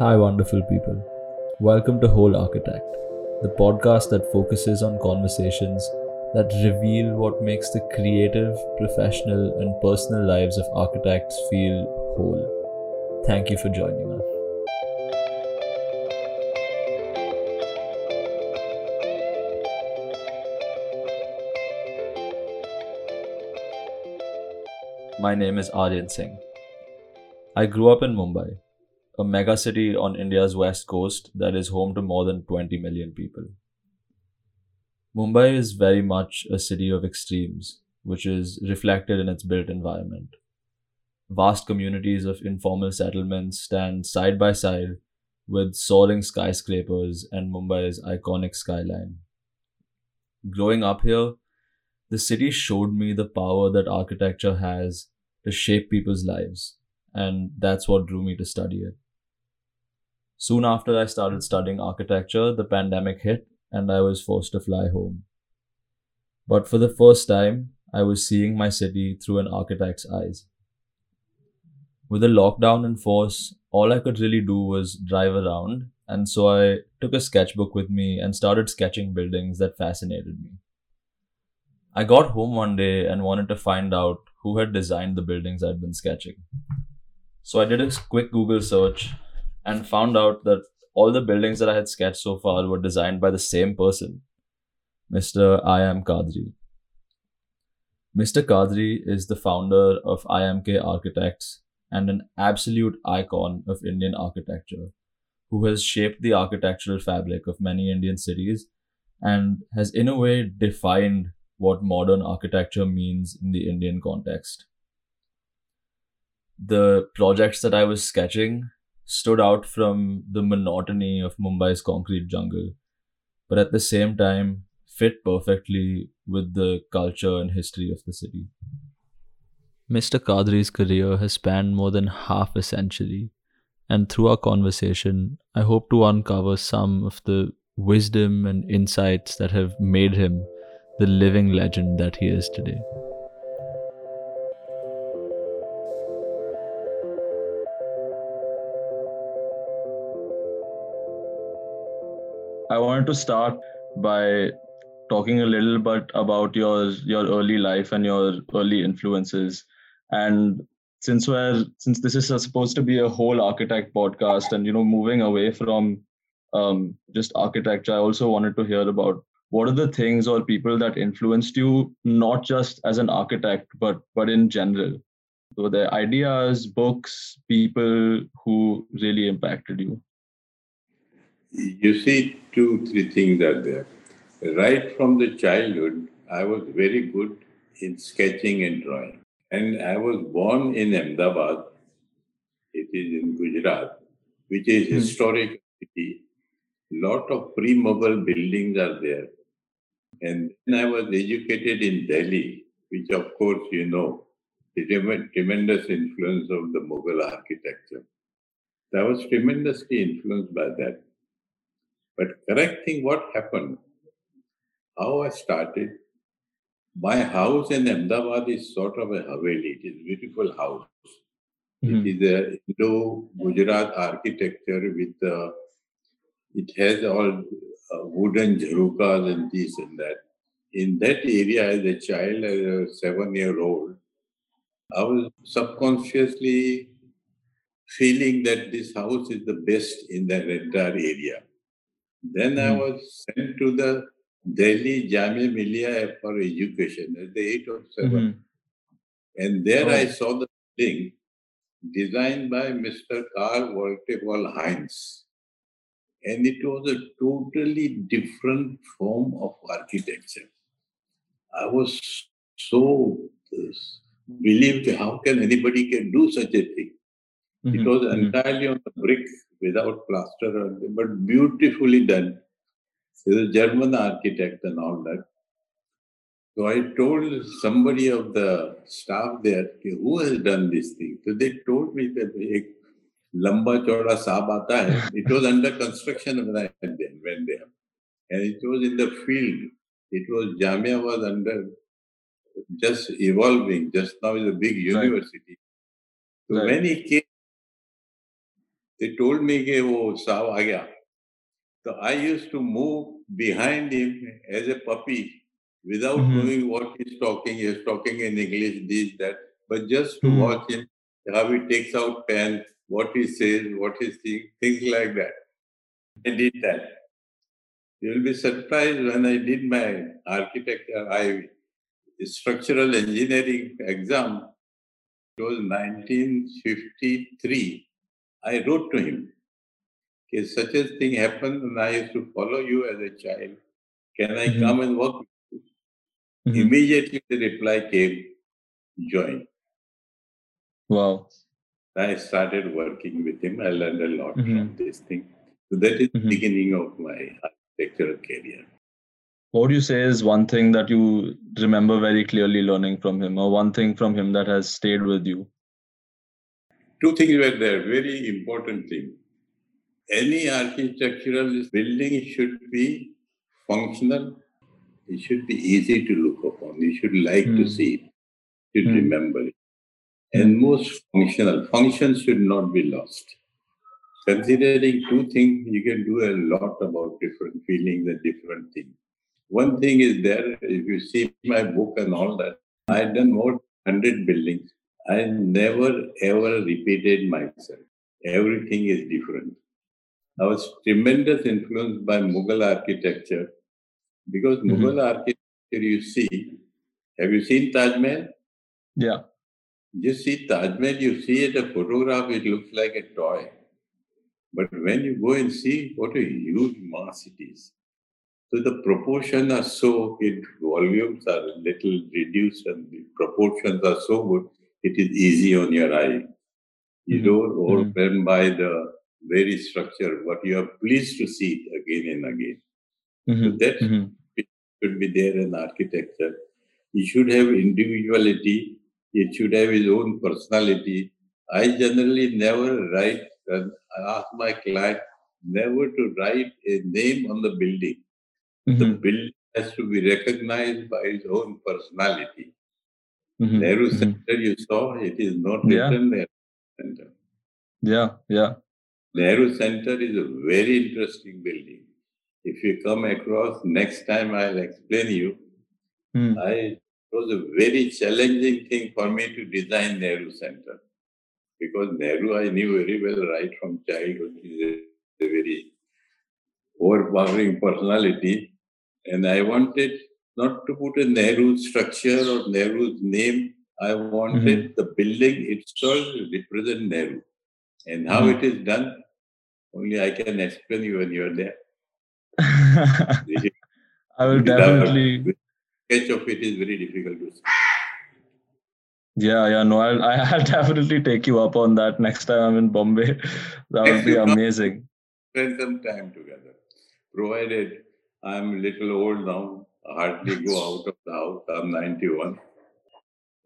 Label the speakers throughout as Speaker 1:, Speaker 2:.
Speaker 1: Hi, wonderful people. Welcome to Whole Architect, the podcast that focuses on conversations that reveal what makes the creative, professional, and personal lives of architects feel whole. Thank you for joining us. My name is Aryan Singh. I grew up in Mumbai, a megacity on India's west coast that is home to more than 20 million people. Mumbai is very much a city of extremes, which is reflected in its built environment. Vast communities of informal settlements stand side by side with soaring skyscrapers and Mumbai's iconic skyline. Growing up here, the city showed me the power that architecture has to shape people's lives, and that's what drew me to study it. Soon after I started studying architecture, the pandemic hit and I was forced to fly home. But for the first time, I was seeing my city through an architect's eyes. With the lockdown in force, all I could really do was drive around, and so I took a sketchbook with me and started sketching buildings that fascinated me. I got home one day and wanted to find out who had designed the buildings I'd been sketching. So I did a quick Google search and found out that all the buildings that I had sketched so far were designed by the same person, Mr. I.M. Kadri. Mr. Kadri is the founder of IMK Architects and an absolute icon of Indian architecture, who has shaped the architectural fabric of many Indian cities and has, in a way, defined what modern architecture means in the Indian context. The projects that I was sketching stood out from the monotony of Mumbai's concrete jungle, but at the same time fit perfectly with the culture and history of the city. Mr. Kadri's career has spanned more than half a century, and through our conversation, I hope to uncover some of the wisdom and insights that have made him the living legend that he is today. I wanted to start by talking a little bit about your your early life and your early influences. And since we're since this is supposed to be a whole architect podcast, and you know, moving away from um, just architecture, I also wanted to hear about what are the things or people that influenced you not just as an architect but but in general so the ideas books people who really impacted you
Speaker 2: you see two three things are there right from the childhood i was very good in sketching and drawing and i was born in ahmedabad it is in gujarat which is hmm. historic city lot of pre-mughal buildings are there and then I was educated in Delhi, which of course you know, the tremendous influence of the Mughal architecture. I was tremendously influenced by that. But correcting what happened, how I started, my house in Ahmedabad is sort of a haveli. It is a beautiful house. Mm-hmm. It is a Indo-Gujarat architecture with, uh, it has all uh, wooden jharukas and this and that. In that area, as a child, as a seven year old, I was subconsciously feeling that this house is the best in that entire area. Then mm. I hmm. was sent to the Delhi Jamia Millia for education at the age of 7 mm-hmm. And there oh. I saw the thing designed by Mr. Karl Malte von Heinz and it was a totally different form of architecture. I was so uh, believed how can anybody can do such a thing. Mm-hmm. It was mm-hmm. entirely on the brick without plaster, but beautifully done. He's a German architect and all that. So I told somebody of the staff there, who has done this thing? So they told me that lamba chauda saab aata hai. It was under construction when I went there. And it was in the field. It was, Jamia was under, just evolving. Just now is a big university. Right. So right. when he came, they told me that वो साव आ गया so I used to move behind him as a puppy without mm-hmm. knowing what he's talking. He's talking in English, this, that, but just to mm-hmm. watch him, how he takes out pen, what he says, what he thinks, things like that. I did that. You'll be surprised when I did my architecture, I structural engineering exam. It was 1953. I wrote to him if such a thing happened and I used to follow you as a child, can I mm-hmm. come and work with you? Mm-hmm. Immediately the reply came, join.
Speaker 3: Wow.
Speaker 2: I started working with him. I learned a lot mm-hmm. from this thing. So that is the mm-hmm. beginning of my architectural career.
Speaker 3: What do you say is one thing that you remember very clearly learning from him, or one thing from him that has stayed with you?
Speaker 2: Two things were there, very important thing any architectural building should be functional. It should be easy to look upon. You should like mm. to hmm. see it. You should mm. remember it. And most functional. Function should not be lost. Considering two things, you can do a lot about different feelings and different things. One thing is there, if you see my book and all that, I've done more 100 buildings. I never ever repeated myself. Everything is different. I was tremendous influenced by Mughal architecture because mm-hmm. Mughal architecture you see, have you seen Taj Mahal?
Speaker 3: Yeah.
Speaker 2: You see Taj Mahal, you see it a photograph, it looks like a toy. But when you go and see, what a huge mass it is. So the proportions are so, it volumes are a little reduced and the proportions are so good, it is easy on your eye. You mm-hmm. don't mm-hmm. by the very structure, but you are pleased to see it again and again. Mm-hmm. So that mm-hmm. should be there in architecture. He should have individuality. It should have his own personality. I generally never write, and I ask my client never to write a name on the building. Mm-hmm. The building has to be recognized by its own personality. Mm-hmm. Nehru mm-hmm. Center, you saw, it is not written yeah. Center.
Speaker 3: Yeah, yeah.
Speaker 2: Nehru Center is a very interesting building. If you come across, next time I'll explain you. Hmm. I, it was a very challenging thing for me to design Nehru Center because Nehru I knew very well right from childhood. He's a, a very overpowering personality, and I wanted not to put a Nehru structure or Nehru's name. I wanted mm-hmm. the building itself to represent Nehru. And how mm. it is done, only I can explain you when you are there.
Speaker 3: I will definitely.
Speaker 2: Sketch of it is very difficult to see.
Speaker 3: Yeah, yeah, no, I'll, I'll definitely take you up on that next time I'm in Bombay. That would be amazing.
Speaker 2: Spend some time together. Provided I'm a little old now, hardly go out of the house. I'm 91.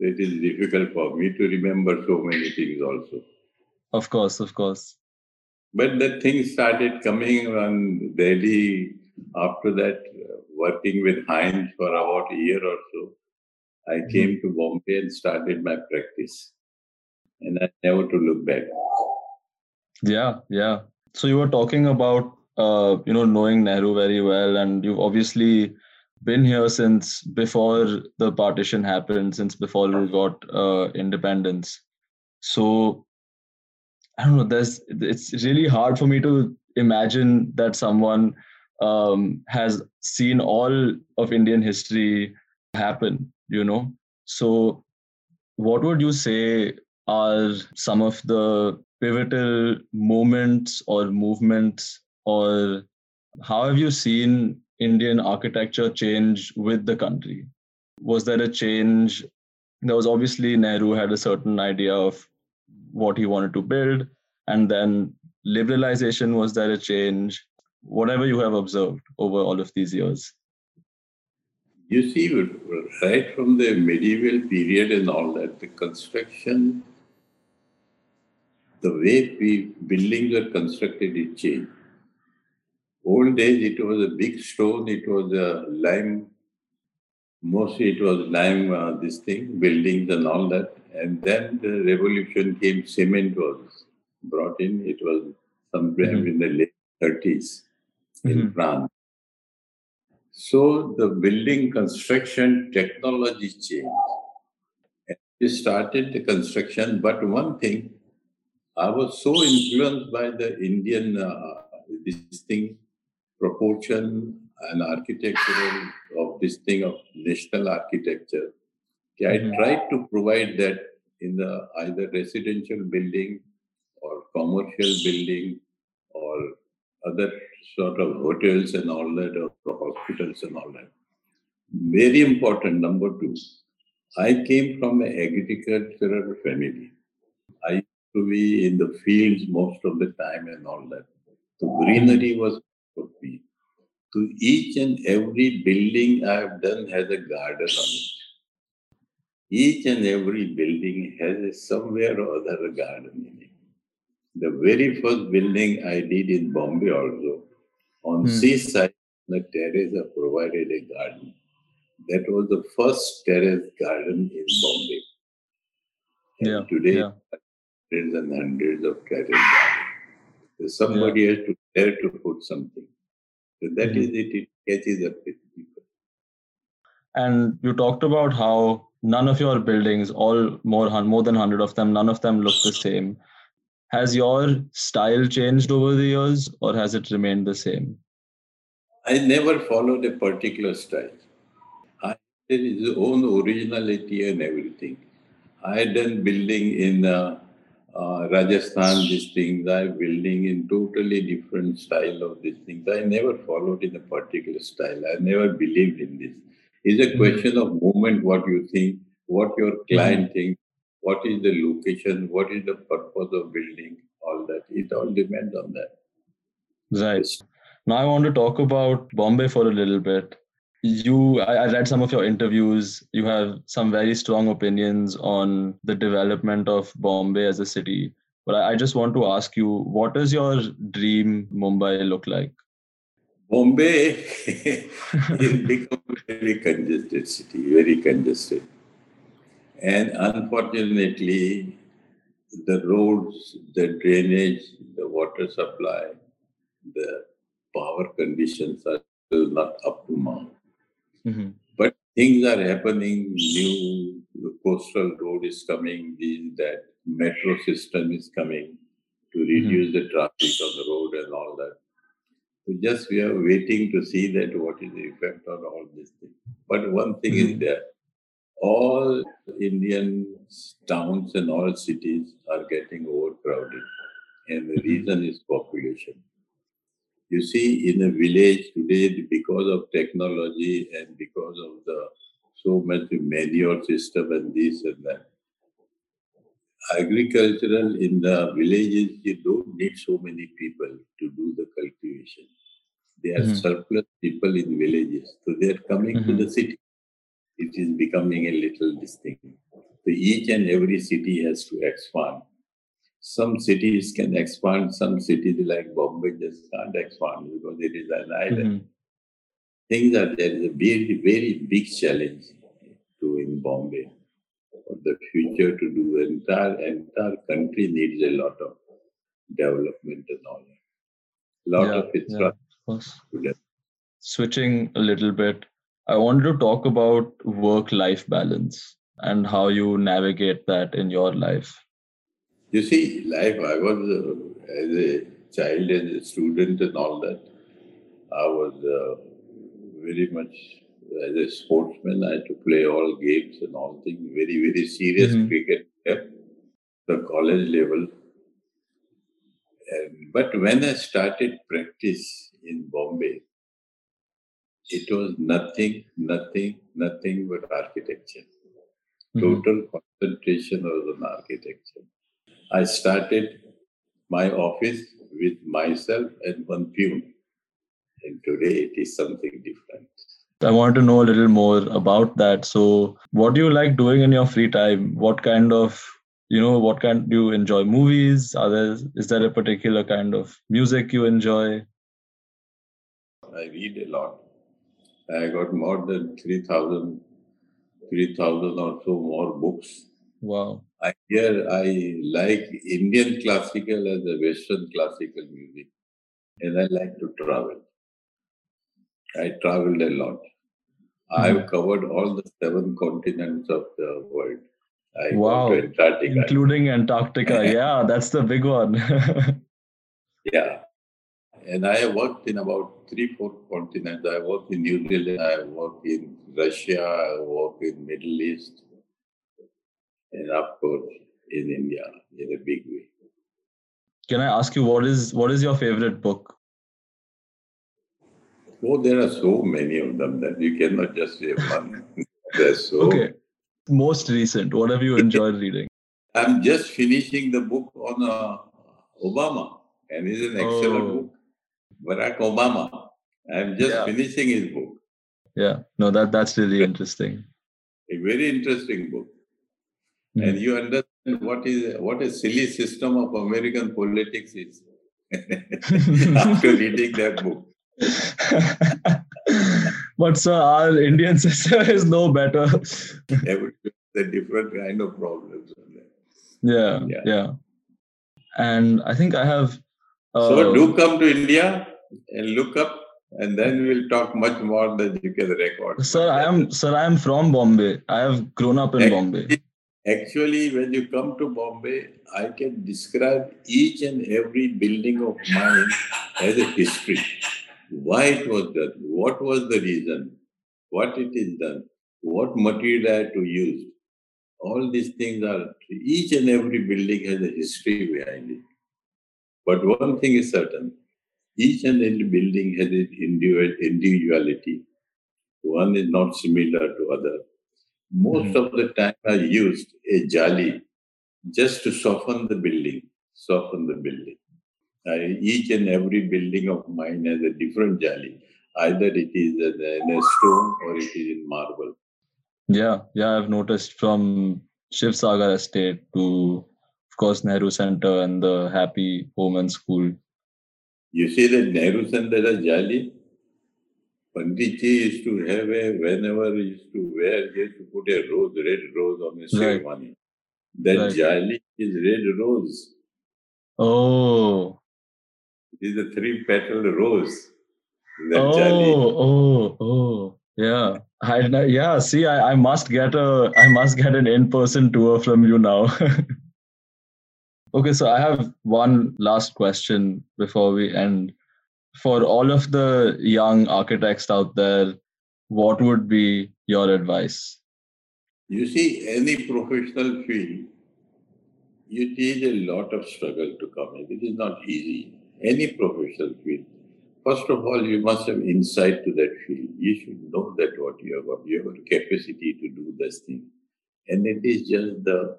Speaker 2: It is difficult for me to remember so many things also.
Speaker 3: Of course, of course.
Speaker 2: But the things started coming on Delhi after that, uh, working with Heinz for about a year or so. I mm-hmm. came to Bombay and started my practice. And I never to look back.
Speaker 3: Yeah, yeah. So you were talking about uh, you know knowing Nehru very well, and you've obviously been here since before the partition happened, since before we got uh, independence. So I don't know. There's it's really hard for me to imagine that someone um, has seen all of Indian history happen. You know, so what would you say are some of the pivotal moments or movements, or how have you seen Indian architecture change with the country? Was there a change? There was obviously Nehru had a certain idea of what he wanted to build and then liberalization was there a change whatever you have observed over all of these years
Speaker 2: you see right from the medieval period and all that the construction the way we buildings are constructed it changed old days it was a big stone it was a lime mostly it was lime uh, this thing buildings and all that and then the revolution came, cement was brought in. It was somewhere
Speaker 3: Mhm.
Speaker 2: in the late 30s in
Speaker 3: Mhm.
Speaker 2: France. So the building construction technology changed. And we started the construction, but one thing, I was so influenced by the Indian uh, this thing proportion and architectural of this thing of national architecture. Okay, I
Speaker 3: Mhm.
Speaker 2: tried to provide that in the either residential building or commercial building or other sort of hotels and all that or hospitals and all that. Very important, number two. I came from an agricultural family. I used to be in the fields most of the time and all that. The greenery was. To each and every building I have done has a garden on it. Each and every building has a somewhere or other a garden in it. The very first building I did in Bombay also, on
Speaker 3: Hmm.
Speaker 2: seaside, the terrace I provided a garden. That was the first terrace garden in Bombay. And
Speaker 3: Yeah,
Speaker 2: today,
Speaker 3: yeah.
Speaker 2: hundreds and hundreds of terrace gardens. So somebody has to dare to put something. So that
Speaker 3: Mhm.
Speaker 2: is it, it catches up with people.
Speaker 3: And you talked about how none of your buildings, all more more than hundred of them, none of them look the same. Has your style changed over the years, or has it remained the same?
Speaker 2: I never followed a particular style. I there is his own originality and everything. I had done building in uh, uh, Rajasthan, these things. I building in totally different style of these things. I never followed in a particular style. I never believed in this. It's a
Speaker 3: Mhm.
Speaker 2: question of moment, what you think, what your client thinks, what is the location, what is the purpose of building, all that. It all depends on that.
Speaker 3: Right. Now I want to talk about Bombay for a little bit. You, I, I read some of your interviews. You have some very strong opinions on the development of Bombay as a city. But I, I just want to ask you, what does your dream Mumbai look like?
Speaker 2: Bombay is become a very congested city, very congested. And unfortunately, the roads, the drainage, the water supply, the power conditions are still not up to mark.
Speaker 3: Mm-hmm.
Speaker 2: But things are happening, new coastal road is coming, this, that metro system is coming to reduce the traffic on the road and all that. So just we are waiting to see that what is the effect on all these things. But one thing is
Speaker 3: Mhm.
Speaker 2: there, all Indian towns and all cities are getting overcrowded. And the
Speaker 3: Mhm.
Speaker 2: reason is population. You see, in a village today, because of technology and because of the so much manure system and this and that, agricultural in the villages, you don't need so many people to do the cultivation. There are
Speaker 3: Mhm.
Speaker 2: surplus people in villages, so they are coming to
Speaker 3: Mhm.
Speaker 2: the city. It is becoming a little distinct. So each and every city has to expand. Some cities can expand, some cities like Bombay just can't expand because it is an island.
Speaker 3: Mhm.
Speaker 2: Things are there is a very, very big challenge to in Bombay for the future to do entire entire country needs a lot of development and all that. Lot
Speaker 3: Yeah,
Speaker 2: of
Speaker 3: yeah,
Speaker 2: infrastructure.
Speaker 3: of course.
Speaker 2: to develop.
Speaker 3: Switching a little bit, I wanted to talk about work life balance and how you navigate that in your life.
Speaker 2: You see, life, I was uh, as a child, as a student, and all that. I was uh, very much as a sportsman. I had to play all games and all things. Very, very serious
Speaker 3: Mhm.
Speaker 2: cricket at the college level. And, but when I started practice in Bombay, it was nothing, nothing, nothing but architecture.
Speaker 3: Mhm.
Speaker 2: Total concentration was on architecture. I started my office with myself and one peon. And today it is something different.
Speaker 3: I want to know a little more about that. So, what do you like doing in your free time? What kind of, you know, what kind do you enjoy? Movies? Are there, is there a particular kind of music you enjoy?
Speaker 2: I read a lot. I got more than 3,000 3,000 or so more books.
Speaker 3: Wow.
Speaker 2: I hear I like Indian classical as a Western classical music, and I like to travel. I traveled a lot. Mm-hmm. I've covered all the seven continents of the world.
Speaker 3: I wow. Antarctica. Including Antarctica. yeah, that's the big one.
Speaker 2: yeah. And I worked in about three, four continents. I worked in New Zealand, I worked in Russia, I worked in Middle East, and of course in India in a big way.
Speaker 3: Can I ask you what is what is your favorite book?
Speaker 2: Oh, there are so many of them that you cannot just say one. There's so
Speaker 3: okay. Most recent. What have you enjoyed reading?
Speaker 2: I'm just finishing the book on uh, Obama, and it's an excellent oh. book. Barack Obama. I'm just yeah. finishing his book.
Speaker 3: Yeah, no, that that's really interesting.
Speaker 2: A very interesting book, mm. and you understand what is what a silly system of American politics is after reading that book.
Speaker 3: but sir, our Indian system is no better.
Speaker 2: a different kind of problems.
Speaker 3: Yeah, yeah, yeah. And I think I have.
Speaker 2: Uh, so do come to India and look up and then we'll talk much more than you can record.
Speaker 3: Sir, I am sir, I am from Bombay. I have grown up in Bombay.
Speaker 2: Actually, when you come to Bombay, I can describe each and every building of mine as a history. Why it was done, what was the reason, what it is done, what material to use. All these things are each and every building has a history behind it. But one thing is certain each and every building has its individuality. One is not similar to other. Most mm-hmm. of the time I used a jali just to soften the building, soften the building. I, each and every building of mine has a different jali. Either it is in a stone or it is in marble.
Speaker 3: Yeah, yeah, I've noticed from Shiv Sagar Estate to, of course, Nehru Center and the Happy Home and School
Speaker 2: you see that Nehru Center Jali, Panditji used to have a, whenever he used to wear, he used to put a rose, red rose on his ceremony. Right. That right. Jali is red rose.
Speaker 3: Oh.
Speaker 2: It is a three petal rose.
Speaker 3: That oh, jali. oh, oh, yeah. I, yeah, see, I, I must get a, I must get an in-person tour from you now. Okay, so I have one last question before we end. For all of the young architects out there, what would be your advice?
Speaker 2: You see, any professional field, you need a lot of struggle to come in. It is not easy. Any professional field. First of all, you must have insight to that field. You should know that what you have got. You have a capacity to do this thing. And it is just the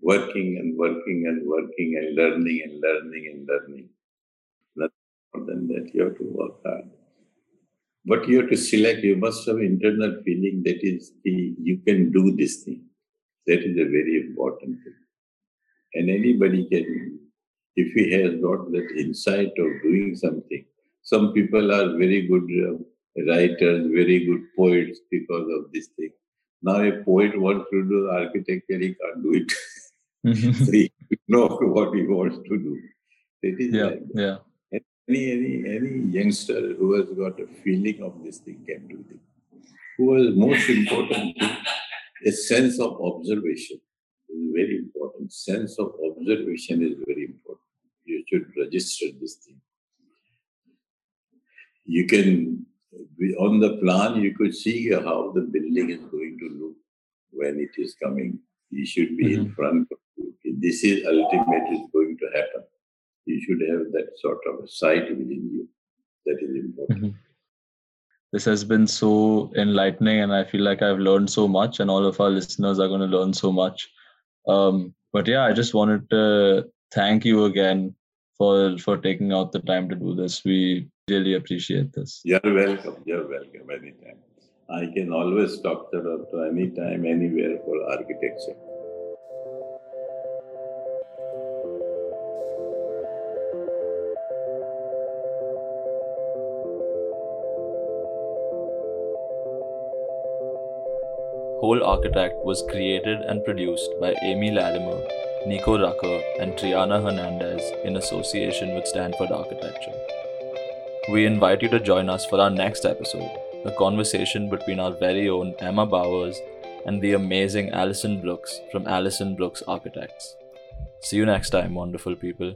Speaker 2: working and working and working and learning and learning and learning. More than that. You have to work hard. But you have to select, you must have internal feeling that is the, you can do this thing. That is a very important thing. And anybody can, if he has got that insight of doing something, some people are very good uh, writers, very good poets because of this thing. Now a poet wants to do architecture, he can't do it. Mm-hmm. so he know what he wants to do. It is
Speaker 3: yeah,
Speaker 2: like
Speaker 3: yeah.
Speaker 2: Any, any, any youngster who has got a feeling of this thing can do it. Who is most important a sense of observation is very important. Sense of observation is very important. You should register this thing. You can, be on the plan, you could see how the building is going to look when it is coming. You should be mm-hmm. in front of this is ultimately going to happen. You should have that sort of a sight within you. That is important. Mm-hmm.
Speaker 3: This has been so enlightening, and I feel like I've learned so much, and all of our listeners are going to learn so much. Um, but yeah, I just wanted to thank you again for for taking out the time to do this. We really appreciate this.
Speaker 2: You're welcome. You're welcome anytime. I can always talk to, to anytime, anywhere for architecture.
Speaker 1: Whole Architect was created and produced by Amy Latimer, Nico Rucker, and Triana Hernandez in association with Stanford Architecture. We invite you to join us for our next episode, a conversation between our very own Emma Bowers and the amazing Alison Brooks from Alison Brooks Architects. See you next time, wonderful people.